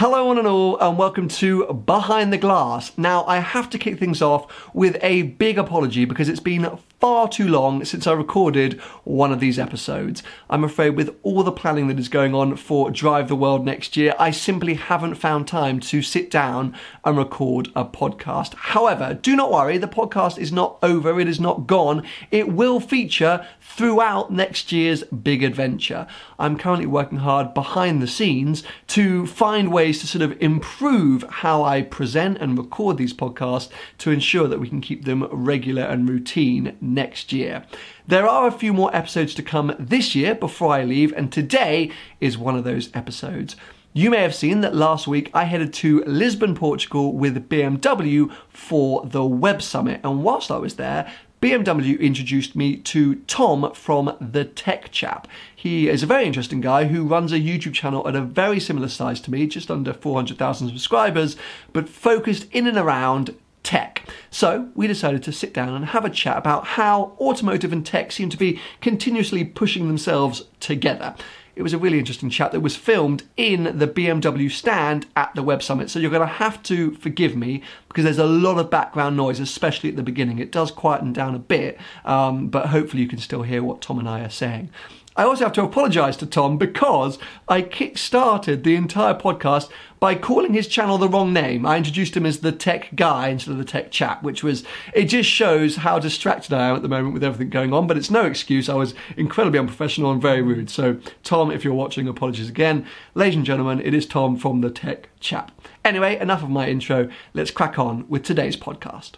Hello, one and all, and welcome to Behind the Glass. Now, I have to kick things off with a big apology because it's been far too long since I recorded one of these episodes. I'm afraid, with all the planning that is going on for Drive the World next year, I simply haven't found time to sit down and record a podcast. However, do not worry, the podcast is not over, it is not gone. It will feature throughout next year's big adventure. I'm currently working hard behind the scenes to find ways to sort of improve how I present and record these podcasts to ensure that we can keep them regular and routine next year. There are a few more episodes to come this year before I leave, and today is one of those episodes. You may have seen that last week I headed to Lisbon, Portugal with BMW for the Web Summit, and whilst I was there, BMW introduced me to Tom from The Tech Chap. He is a very interesting guy who runs a YouTube channel at a very similar size to me, just under 400,000 subscribers, but focused in and around tech. So we decided to sit down and have a chat about how automotive and tech seem to be continuously pushing themselves together. It was a really interesting chat that was filmed in the BMW stand at the Web Summit. So you're going to have to forgive me because there's a lot of background noise, especially at the beginning. It does quieten down a bit, um, but hopefully you can still hear what Tom and I are saying. I also have to apologise to Tom because I kick-started the entire podcast by calling his channel the wrong name. I introduced him as the tech guy instead of the tech chap, which was, it just shows how distracted I am at the moment with everything going on, but it's no excuse. I was incredibly unprofessional and very rude. So, Tom, if you're watching, apologies again. Ladies and gentlemen, it is Tom from the tech chap. Anyway, enough of my intro. Let's crack on with today's podcast.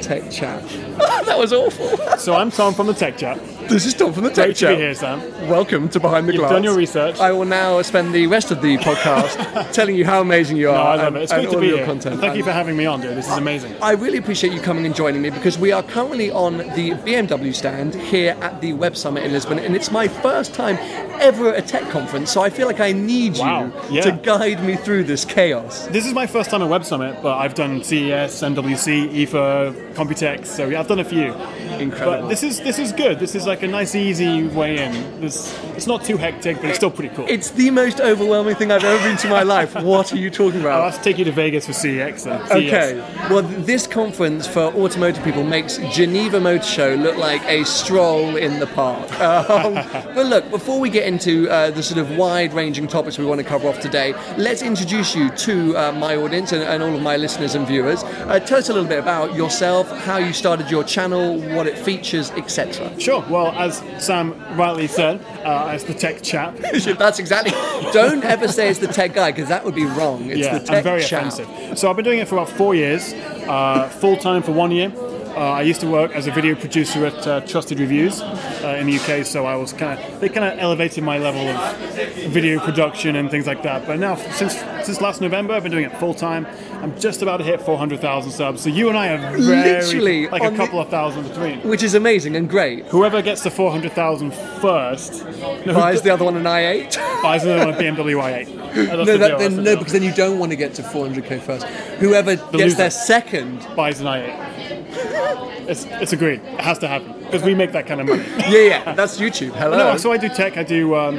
The tech chap. that was awful. So I'm Tom from the Tech Chap. This is Tom from the Tech Great to be here, Sam. Welcome to Behind the You've Glass. done your research. I will now spend the rest of the podcast telling you how amazing you are. No, I love and, it. It's and good to be your here. content. Thank you for having me on, dude. This is amazing. I really appreciate you coming and joining me because we are currently on the BMW stand here at the Web Summit in Lisbon, and it's my first time ever at a tech conference. So I feel like I need Wow. you Yeah. to guide me through this chaos. This is my first time at Web Summit, but I've done CES, MWC, IFA, Computex, so yeah, I've done a few. Incredible. But this is this is good. This is like a nice, easy way in. This, it's not too hectic, but it's still pretty cool. It's the most overwhelming thing I've ever been to in my life. What are you talking about? I'll have to take you to Vegas for CES then. Okay. Well, this conference for automotive people makes Geneva Motor Show look like a stroll in the park. Um, but look, before we get into uh, the sort of wide-ranging topics we want to cover off today, let's introduce you to uh, my audience and, and all of my listeners and viewers. Uh, tell us a little bit about yourself, how you started your channel, what it features, etc. Sure. Well, as Sam rightly said, uh, as the tech chap, That's exactly. Don't ever say it's the tech guy because that would be wrong. It's yeah, the tech I'm very chap. offensive. So I've been doing it for about four years, uh, full time for one year. Uh, I used to work as a video producer at uh, Trusted Reviews uh, in the UK, so I was kind of they kind of elevated my level of video production and things like that. But now, since since last November, I've been doing it full time. I'm just about to hit 400,000 subs. So you and I are very Literally like a the- couple of thousand between. Which is amazing and great. Whoever gets to 400,000 first no, Buys the other one an i8. buys another one a BMW i8. That's No, the that, then, no, because then you don't want to get to 400k first. Whoever gets loser. there second, buys an i8. It's, it's agreed. It has to happen because we make that kind of money. yeah, yeah, that's YouTube. Hello. No, so I do tech. I do. Um,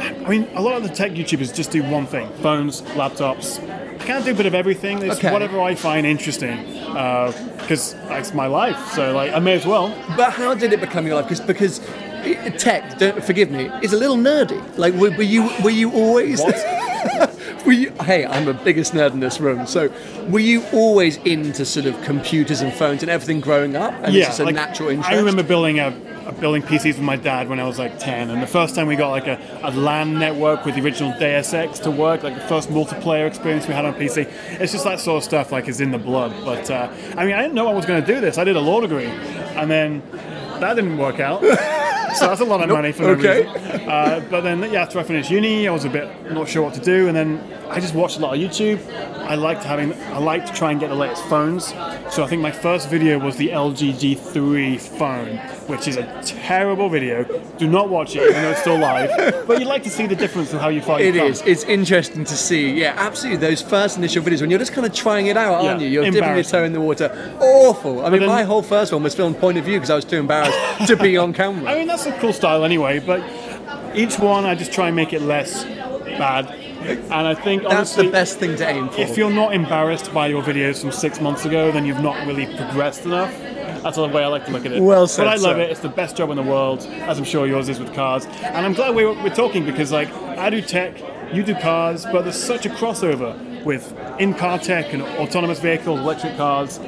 I mean, a lot of the tech YouTubers just do one thing: phones, laptops. I kind of do a bit of everything. It's Okay. whatever I find interesting because it's my life. So like, I may as well. but how did it become your life? Because because tech, don't forgive me, is a little nerdy. Like, were, were you were you always? were you, hey, I'm the biggest nerd in this room. So, were you always into sort of computers and phones and everything growing up? And yeah, it's just a like, natural interest. I remember building a, a building PCs with my dad when I was like 10, and the first time we got like a, a LAN network with the original Deus Ex to work, like the first multiplayer experience we had on PC. It's just that sort of stuff like is in the blood. But uh, I mean, I didn't know I was going to do this. I did a law degree, and then that didn't work out. So that's a lot of money for no Okay. reason. Uh, but then, yeah, after I finished uni, I was a bit not sure what to do, and then I just watched a lot of YouTube. I liked having, I liked to try and get the latest phones. So I think my first video was the LG G3 phone, which is a terrible video. Do not watch it, even though it's still live. But you'd like to see the difference in how you far It you come. It's interesting to see. Yeah, absolutely. Those first initial videos when you're just kind of trying it out, aren't Yeah, you? You're dipping your toe in the water. Awful. I mean, then- my whole first one was filmed point of view because I was too embarrassed to be on camera. I mean, that's a cool style anyway, but each one I just try and make it less bad. And I think That's the best thing to aim for. If you're not embarrassed by your videos from six months ago, then you've not really progressed enough. That's the way I like to look at it. Well said, But I love sir. it. It's the best job in the world, as I'm sure yours is with cars. And I'm glad we're, we're talking because, like, I do tech, you do cars, but there's such a crossover with in-car tech and autonomous vehicles, electric cars.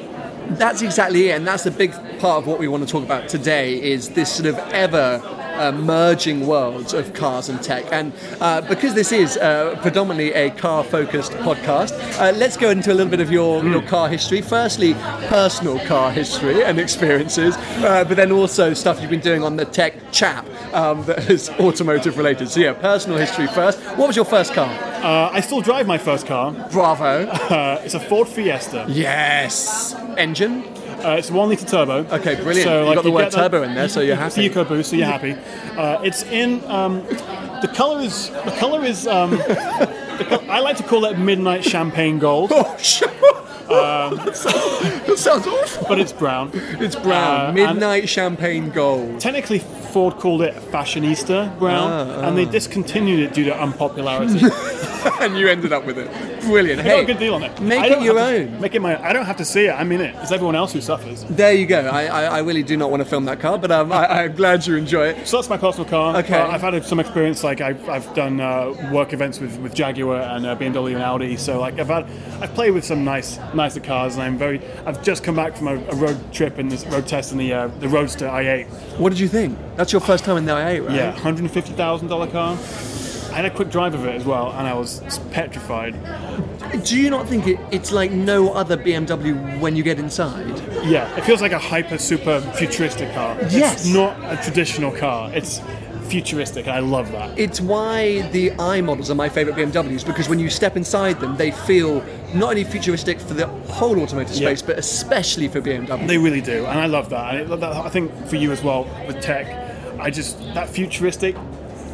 That's exactly it, and that's a big part of what we want to talk about today. Is this sort of ever uh, merging worlds of cars and tech, and uh, because this is uh, predominantly a car-focused podcast, uh, let's go into a little bit of your, your car history. Firstly, personal car history and experiences, uh, but then also stuff you've been doing on the tech chap um, that is automotive related. So yeah, personal history first. What was your first car? Uh, I still drive my first car. Bravo. Uh, it's a Ford Fiesta. yes. Engine. Uh, it's one liter turbo. Okay, brilliant. You got the word get that- turbo in there, so you're happy. the EcoBoost, so you're happy. Uh, it's in. Um, the color is. The color is. Um, the col- I like to call it midnight champagne gold, Oh, sure. that, sounds, that sounds awful. but it's brown. It's brown. Uh, Midnight champagne gold. Technically, Ford called it fashionista brown, Ah, and they discontinued it due to unpopularity. and you ended up with it. Brilliant. I got a good deal on it. make I it your have to- own. Make it my. I don't have to see it. I'm in it. It's everyone else who suffers. there you go. I, I, I really do not want to film that car, but um, I, I'm glad you enjoy it. So that's my personal car. Okay. Uh, I've had some experience. Like I've, I've done uh, work events with, with Jaguar and uh, BMW and Audi. So like I've had I've played with some nice nicer cars, and I'm very. I've just come back from a, a road trip and this road test in the uh, the Roadster i8. What did you think? That's your first time in the i8, right? Yeah, hundred and fifty thousand dollar car. I had a quick drive of it as well, and I was petrified. Do you not think it, it's like no other BMW when you get inside? Yeah, it feels like a hyper super futuristic car. Yes. It's not a traditional car. It's futuristic, and I love that. It's why the i models are my favourite BMWs because when you step inside them, they feel not only futuristic for the whole automotive Yeah. space, but especially for BMW. They really do, and I love that. And I think for you as well with tech, I just that futuristic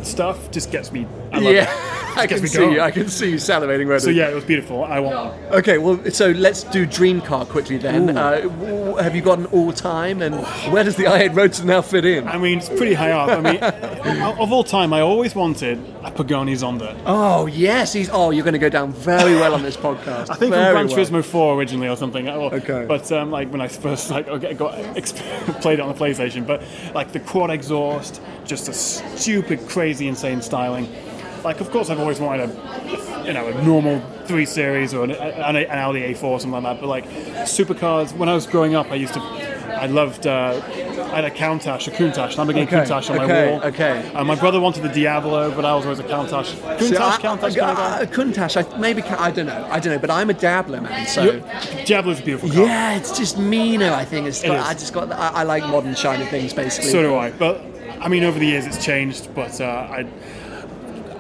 stuff just gets me. I love yeah, it. I can see you. I can see you salivating ready. So yeah, it was beautiful. I want one. Okay, well, so let's do dream car quickly then. Uh, w- have you got an all time, and where does the i8 Roadster now fit in? I mean, it's pretty high up. I mean, of all time, I always wanted a Pagani Zonda. Oh yes, he's. Oh, you're going to go down very well on this podcast. I think very from Gran well. Turismo 4 originally or something. Or- Okay. But um, like when I first like got, played it on the PlayStation, but like the quad exhaust, just a stupid, crazy, insane styling. Like, of course, I've always wanted a, you know, a normal three series or an, an, an Audi A4 or something like that. But like supercars, when I was growing up, I used to, I loved. Uh, I had a Countach, a Countach, Lamborghini Okay, Countach on okay, my wall. okay. Uh, my brother wanted the Diablo, but I was always a Countach. See, Countach, I- Countach. I- Countach, I maybe I don't know, I don't know, but I'm a dabbler, man. So Diablo's a beautiful car. yeah, it's just meaner. I think it's. It Got, is. I just got. I, I like modern shiny things, basically. So do I. But I mean, over the years it's changed. But uh, I,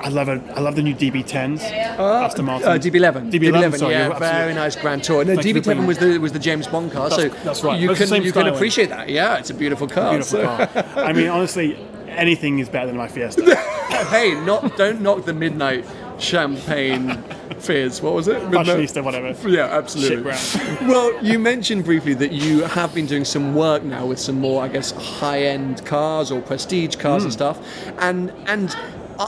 I love it. I love the new DB10s. Yeah. Aston Martin. Uh, DB11. DB11. sorry, yeah, you're very absolutely- nice Grand Tour. No, Thank you for DB7 bringing- was the was the James Bond car, so That's- that's right. you But it's the can same you can styling. appreciate that. Yeah, it's a beautiful car. Beautiful so- car. I mean, honestly, anything is better than my Fiesta. hey, not don't knock the midnight champagne fizz. What was it? Midnight- Fashionista, whatever. Yeah, absolutely. Shit well, you mentioned briefly that you have been doing some work now with some more, I guess, high-end cars or prestige cars Hmm. and stuff, and and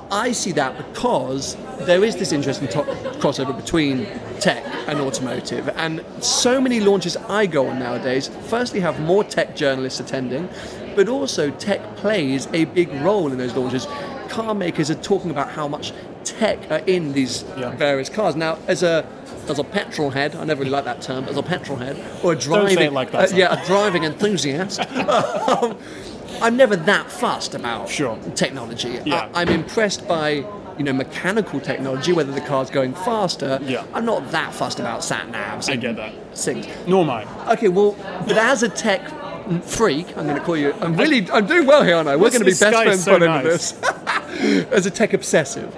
I- see that because there is this interesting to- crossover between tech and automotive, and so many launches I go on nowadays. Firstly, have more tech journalists attending, but also tech plays a big role in those launches. Car makers are talking about how much tech are in these Yeah. various cars. Now, as a as a petrol head, I never really like that term, as a petrol head or a driving, like that, uh, yeah, a driving enthusiast. um, I'm never that fussed about Sure. technology. Yeah. I, I'm impressed by you know mechanical technology, whether the car's going faster. Yeah. I'm not that fussed about sat navs. I get that. Things. Nor mine. Okay, well, but as a tech freak, I'm going to call you. I'm really, I'm doing well here, aren't I? We're This- going to be best friends so by the end of this. as a tech obsessive.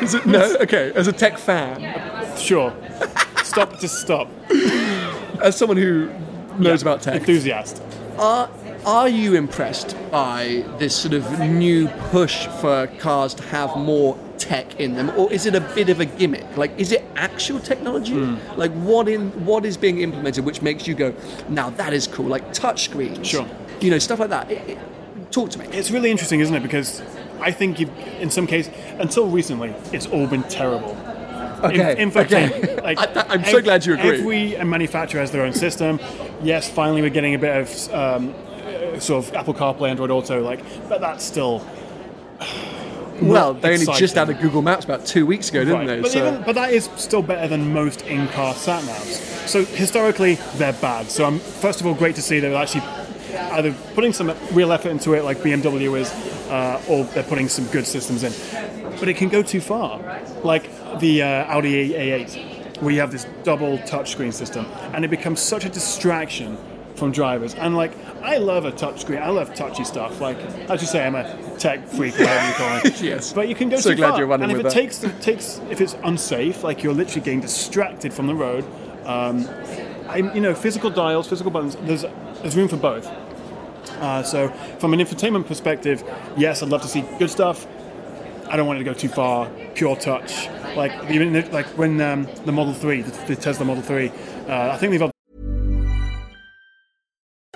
It, no, okay. As a tech fan, Sure. stop. Just stop. as someone who knows about tech, Enthusiast. are are you impressed by this sort of new push for cars to have more tech in them, or is it a bit of a gimmick? Like, is it actual technology? Hmm. Like, what in what is being implemented which makes you go, now that is cool? Like touchscreens, Sure. You know, stuff like that. It- it- talk to me. It's really interesting, isn't it? Because I think in some cases, until recently, it's all been terrible. Okay, In, in fact, okay. like, I- I'm so glad you agree. Every manufacturer has their own system. Yes, finally we're getting a bit of um, sort of Apple CarPlay, Android Auto, like, but that's still Well, they only just added Google Maps about two weeks ago, didn't Right, they? But, So- even, but that is still better than most in-car sat navs. So historically, they're bad. So I'm first of all great to see they're actually either putting some real effort into it, like BMW is, uh, or they're putting some good systems in. But it can go too far, like the uh, Audi A8, where you have this double touchscreen system, and it becomes such a distraction from drivers. And like, I love a touchscreen. I love touchy stuff. Like, as you say, I'm a tech freak, whatever you call it. Yes. But you can go So too glad far. you're running and if with it that. takes takes takes if it's unsafe, like you're literally getting distracted from the road. Um, I, you know, physical dials, physical buttons. There's there's room for both. Uh, so from an infotainment perspective, yes, I'd love to see good stuff. I don't want it to go too far. Pure touch, like even like when um, the Model Three, the, the Tesla Model Three. Uh, I think they've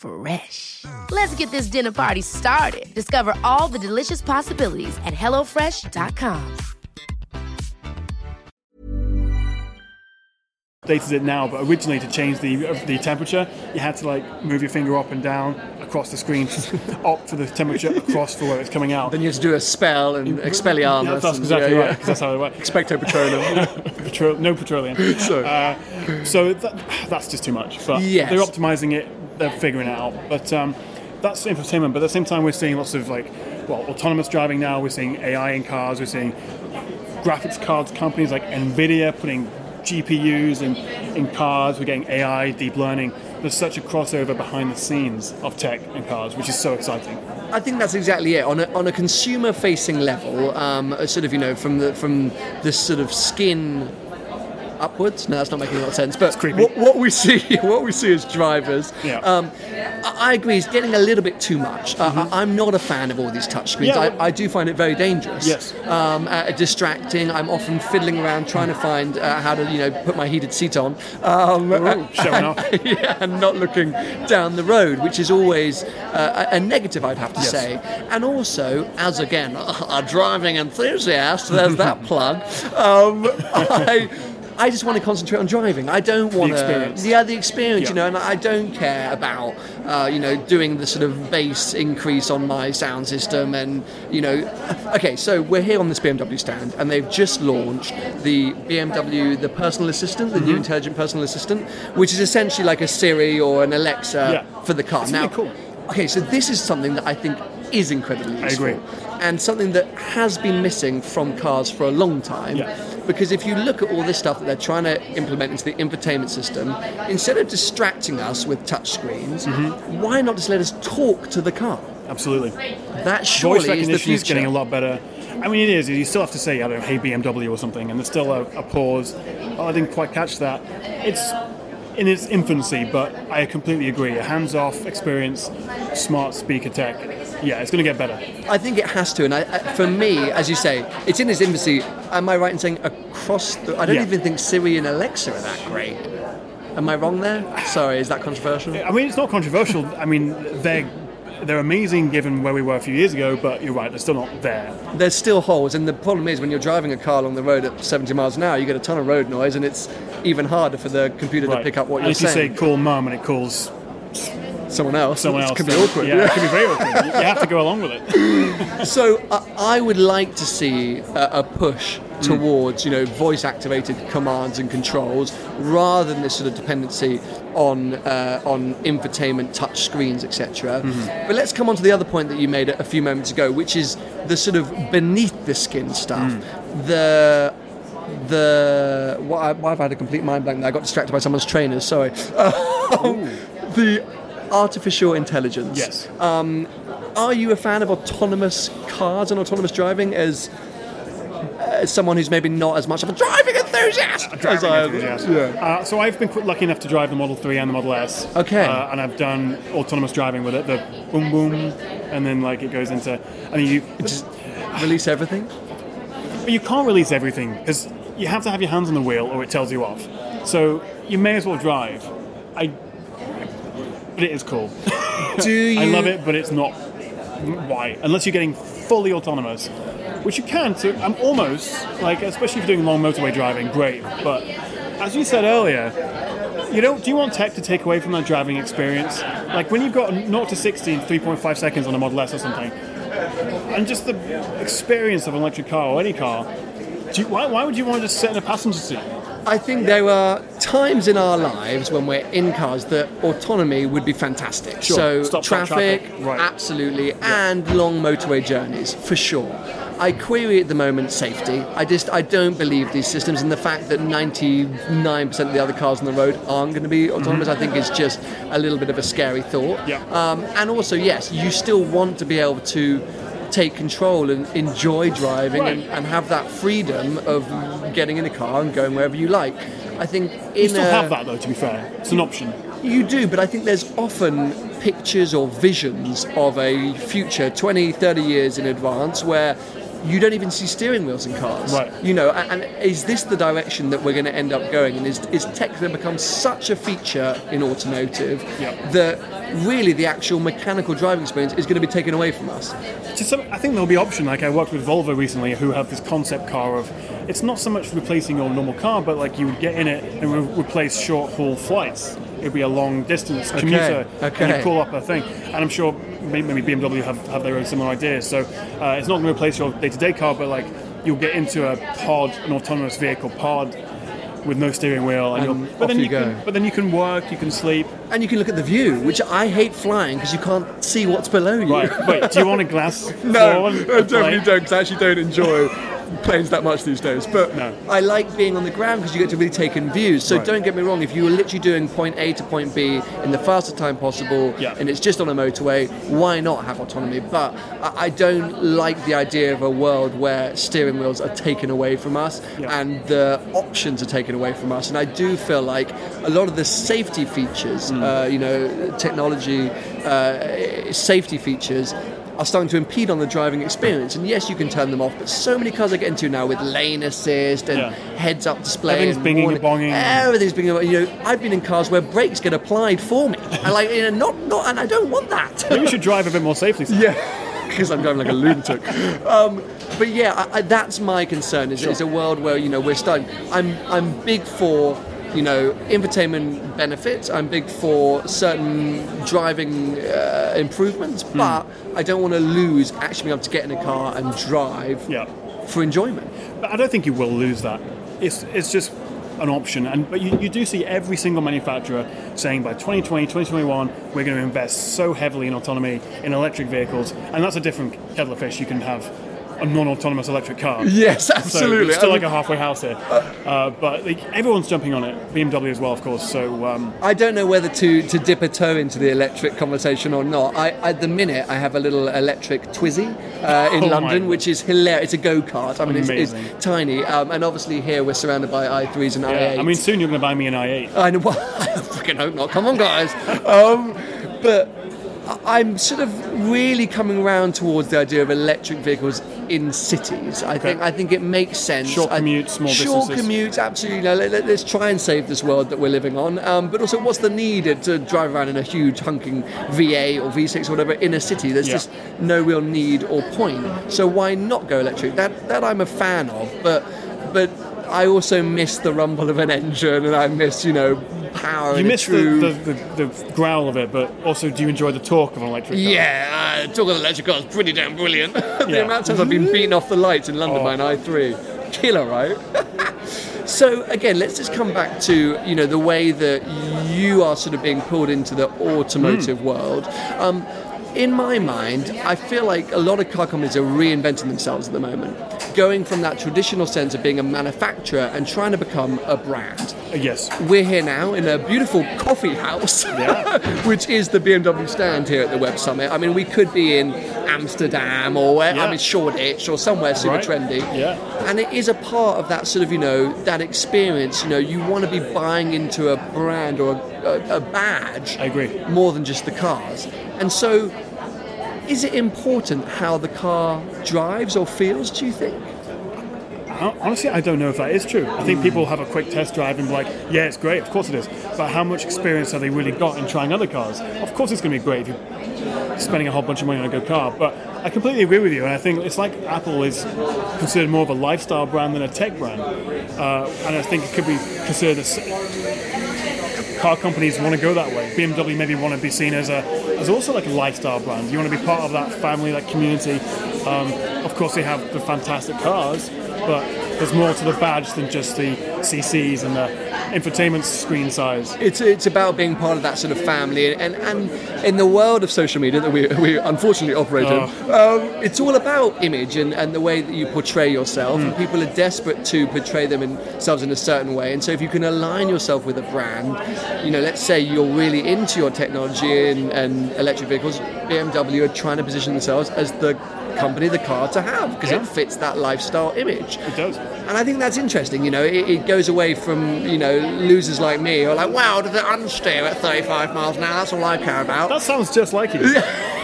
Fresh. Let's get this dinner party started. Discover all the delicious possibilities at hellofresh.com. updated it now, but originally to change the the temperature, you had to like move your finger up and down across the screen, up for the temperature, across for where it's coming out. Then you have to do a spell and Expelliarmus. Yeah, that's and- exactly yeah, right. yeah. 'cause that's how it works. Expecto Patronum. Petro- no petroleum. So- uh, so that, that's just too much. But Yes. they're optimizing it. They're figuring it out. But um, that's infotainment. But at the same time, we're seeing lots of like, well, autonomous driving now. We're seeing AI in cars. We're seeing graphics cards companies like Nvidia putting GPUs in, in cars. We're getting AI, deep learning. There's such a crossover behind the scenes of tech and cars, which is so exciting. I think that's exactly it. On a, on a consumer-facing level, um, sort of you know from the from the sort of skin upwards. No, that's not making a lot of sense. But creepy. what, what we see, what we see as drivers, Yeah. um, I, I agree, it's getting a little bit too much. Uh, I, I'm not a fan of all these touchscreens. Mm-hmm. Yeah, I, I do find it very dangerous. Yes. Um, uh, distracting. I'm often fiddling around trying to find uh, how to you know put my heated seat on. Um, Ooh, showing off. yeah, and not looking down the road, which is always uh, a a negative, I'd have to Yes. say. And also, as again, a driving enthusiast, there's that plug. Um, I, I just want to concentrate on driving. I don't want the experience. Yeah, the experience, you know, and I don't care about, uh, you know, doing the sort of bass increase on my sound system. And, you know, okay, so we're here on this BMW stand, and they've just launched the BMW, the personal assistant, the Mm-hmm. new intelligent personal assistant, which is essentially like a Siri or an Alexa Yeah. for the car. It's now, really cool. okay, so this is something that I think is incredibly useful. agree. And something that has been missing from cars for a long time. Yeah. Because if you look at all this stuff that they're trying to implement into the infotainment system, instead of distracting us with touch screens, Mm-hmm. why not just let us talk to the car? Absolutely. That surely Voice is the recognition is, getting a lot better. I mean, it is. You still have to say, I don't know, hey BMW or something, and there's still a, a pause. Oh, I didn't quite catch that. It's in its infancy, but I completely agree. A hands-off experience, smart speaker tech. Yeah, it's going to get better. I think it has to, and I, I, for me, as you say, it's in its infancy. Am I right in saying across the? I don't Yeah. even think Siri and Alexa are that great. Am I wrong there? Sorry, is that controversial? I mean, it's not controversial. I mean, they're they're amazing given where we were a few years ago, but you're right, they're still not there. There's still holes, and the problem is when you're driving a car along the road at 70 miles an hour, you get a ton of road noise, and it's even harder for the computer to pick up what and you're saying. if you say call mum and it calls someone else, someone else. it can be awkward. Yeah, it can be very awkward. You have to go along with it. So uh, I would like to see a, a push towards you know voice activated commands and controls rather than this sort of dependency on uh, on infotainment touch screens etc but let's come on to the other point that you made a, a few moments ago which is the sort of beneath the skin stuff the the what I, why have I had a complete mind blank there? I got distracted by someone's trainers. Sorry. Um, the artificial intelligence. Yes. Um, are you a fan of autonomous cars and autonomous driving as, as someone who's maybe not as much of a driving enthusiast? as I am? Yeah. Uh, so I've been lucky enough to drive the Model 3 and the Model S. Okay. Uh, and I've done autonomous driving with it, the boom boom, and then like it goes into. I mean, you Just release everything. But you can't release everything because you have to have your hands on the wheel or it tells you off. So you may as well drive. I, but it is cool. Do you? I love it, but it's not. Why? Unless you're getting fully autonomous, which you can. So I'm almost like, especially if you're doing long motorway driving, great. But as you said earlier, you don't. Do you want tech to take away from that driving experience? Like when you've got 0 to 60 in 3.5 seconds on a Model S or something, and just the experience of an electric car or any car. Do you, why, why would you want to just sit in a passenger seat? I think there are times in our lives when we're in cars that autonomy would be fantastic. Sure. So Stop, traffic, traffic. Right. absolutely, and long motorway journeys for sure. I query at the moment safety. I just I don't believe these systems, and the fact that 99% of the other cars on the road aren't going to be autonomous, I think is just a little bit of a scary thought. Mm-hmm. Yeah. Um, and also, yes, you still want to be able to take control and enjoy driving Right. and, and have that freedom of getting in a car and going wherever you like. I think in You still a, have that though, to be fair. It's an option. you do, but I think there's often pictures or visions of a future 20, 30 years in advance where you don't even see steering wheels in cars. Right. You know, a- and, is this the direction that we're going to end up going? And is, is tech going to become such a feature in automotive Yep. that really the actual mechanical driving experience is going to be taken away from us? To some, I think there'll be option. Like I worked with Volvo recently, who have this concept car of. It's not so much replacing your normal car, but like you would get in it and re- replace short haul flights. It'd be a long distance commuter, okay. and you call up a thing. And I'm sure maybe, maybe BMW have, have their own similar ideas. So uh, it's not going to replace your day to day car, but like you'll get into a pod, an autonomous vehicle pod. With no steering wheel, and, And you'll, but off then you you, can, go. but then you can work, you can sleep. And you can look at the view, which I hate flying because you can't see what's below you. Right? Wait, do you want a glass? No, I definitely plane? don't because I actually don't enjoy planes that much these days. But No. I like being on the ground because you get to really take in views. So Right. don't get me wrong, if you were literally doing point A to point B in the fastest time possible Yeah. and it's just on a motorway, why not have autonomy? But I, I don't like the idea of a world where steering wheels are taken away from us Yeah. and the options are taken away from us. And I do feel like a lot of the safety features, Mm. uh, you know, technology, uh, safety features are starting to impede on the driving experience. And yes, you can turn them off, but so many cars I get into now with lane assist and Yeah. heads-up display, Everything's and binging warning- bonging. Everything's binging. You know, I've been in cars where brakes get applied for me, and like, you know, not not, and I don't want that. Maybe you should drive a bit more safely. Sam. yeah. because I'm going like a lunatic. Um, but yeah, I, I, that's my concern. Is, is a world where you know we're starting. I'm I'm big for you know infotainment benefits. I'm big for certain driving uh, improvements, Hmm. but I don't want to lose actually being able to get in a car and drive Yeah. for enjoyment. But I don't think you will lose that. It's it's just an option. And but you, you do see every single manufacturer saying by 2020, 2021, we're going to invest so heavily in autonomy in electric vehicles, and that's a different kettle of fish. You can have a non-autonomous electric car. Yes, So absolutely. it's still like a halfway house here. Uh, but like, everyone's jumping on it. BMW as well, of course. So um, I don't know whether to, to dip a toe into the electric conversation or not. I, at the minute, I have a little electric Twizy uh, in Oh London, which is hilarious. It's a go kart. I mean, it's, it's tiny. Um, and obviously, here we're surrounded by i3s and yeah, i8s. I mean, soon you're going to buy me an i8. I know. Well, I fucking hope not. Come on, guys. Um, but I'm sort of really coming around towards the idea of electric vehicles in cities. I think I think it makes sense. Short commutes, small short distances. commutes, absolutely. Let, us try and save this world that we're living on. Um, but also, what's the need to drive around in a huge hunking V8 or V6 or whatever in a city? There's Yeah. just no real need or point. So why not go electric? That that I'm a fan of, but but. I also miss the rumble of an engine, and I miss, you know, power. You and a miss the, true... the, the, the growl of it, but also do you enjoy the torque of an electric car? Yeah, uh, torque of electric cars, is pretty damn brilliant. the Yeah. amount of times I've been beaten off the lights in London Oh. by an i3, killer, right? so again, let's just come back to you know the way that you are sort of being pulled into the automotive Hmm. world. Um, in my mind, I feel like a lot of car companies are reinventing themselves at the moment, going from that traditional sense of being a manufacturer and trying to become a brand. Yes. We're here now in a beautiful coffee house, which is the BMW stand here at the Web Summit. I mean, we could be in Amsterdam or where, I mean Shoreditch or somewhere super Right. trendy. Yeah. And it is a part of that sort of, you know, that experience. You know, you want to be buying into a brand or a, a, a badge. I agree. More than just the cars. And so, is it important how the car drives or feels? Do you think? Honestly, I don't know if that is true. I think people have a quick test drive and be like, yeah, it's great, of course it is. But how much experience have they really got in trying other cars? Of course it's going to be great if you're spending a whole bunch of money on a good car. But I completely agree with you, and I think it's like Apple is considered more of a lifestyle brand than a tech brand. Uh, and I think it could be considered a car companies want to go that way. BMW maybe want to be seen as a as also like a lifestyle brand. You want to be part of that family, that community. Um, of course, they have the fantastic cars, but there's more to the badge than just the CCs and the infotainment screen size. It's, it's about being part of that sort of family, and, and in the world of social media that we, we unfortunately operate in, um, it's all about image and, and the way that you portray yourself. And people are desperate to portray themselves in a certain way. And so, if you can align yourself with a brand, you know, let's say you're really into your technology and, and electric vehicles, BMW are trying to position themselves as the company, the car to have, because Yeah. it fits that lifestyle image. It does. And I think that's interesting. You know, it, it goes away from you know losers like me who are like, wow, does it unsteer at 35 miles an hour? That's all I care about. That sounds just like you.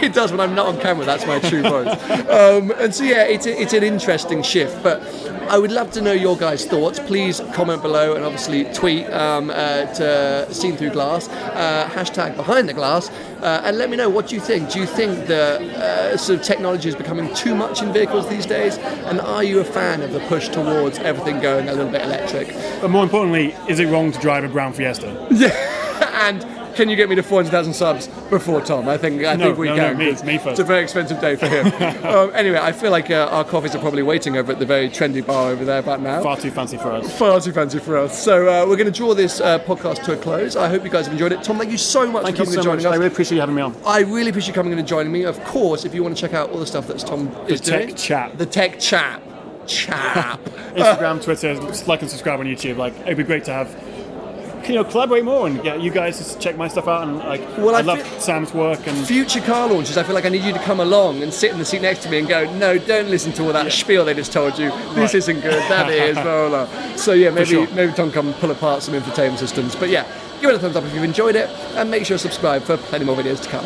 it does when I'm not on camera. That's my true voice. Um, and so yeah, it's it's an interesting shift. But I would love to know your guys' thoughts. Please comment below and obviously tweet um, at uh, Seen Through Glass uh, hashtag Behind the Glass uh, and let me know what you think. Do you think that uh, sort of technology is becoming too much in vehicles these days? And are you a fan of the push towards everything going a little bit electric? But more importantly, is it wrong to drive a brown Fiesta? Yeah, and can you get me to 400,000 subs before Tom? I think I No, think we no, can. no, me- 'cause me first. It's a very expensive day for him. um, anyway, I feel like uh, our coffees are probably waiting over at the very trendy bar over there about now. Far too fancy for us. Far too fancy for us. So uh, we're going to draw this uh, podcast to a close. I hope you guys have enjoyed it. Tom, thank you so much Thank for you coming so and joining much. I really appreciate you having me on. I really appreciate you coming in and joining me. Of course, if you want to check out all the stuff that Tom is doing. The Tech Chap. the Tech Chap, Chat. Instagram, Twitter, like and subscribe on YouTube. Like it'd be great to have you know collaborate more and get you guys to check my stuff out and like Well, I, I love feel- Sam's work and future car launches, I feel like I need you to come along and sit in the seat next to me and go, no, don't listen to all that spiel they just told you. This Right. isn't good. That is blah, blah, blah. So yeah, maybe sure. maybe Tom come pull apart some infotainment systems. But yeah, give it a thumbs up if you've enjoyed it, and make sure to subscribe for plenty more videos to come.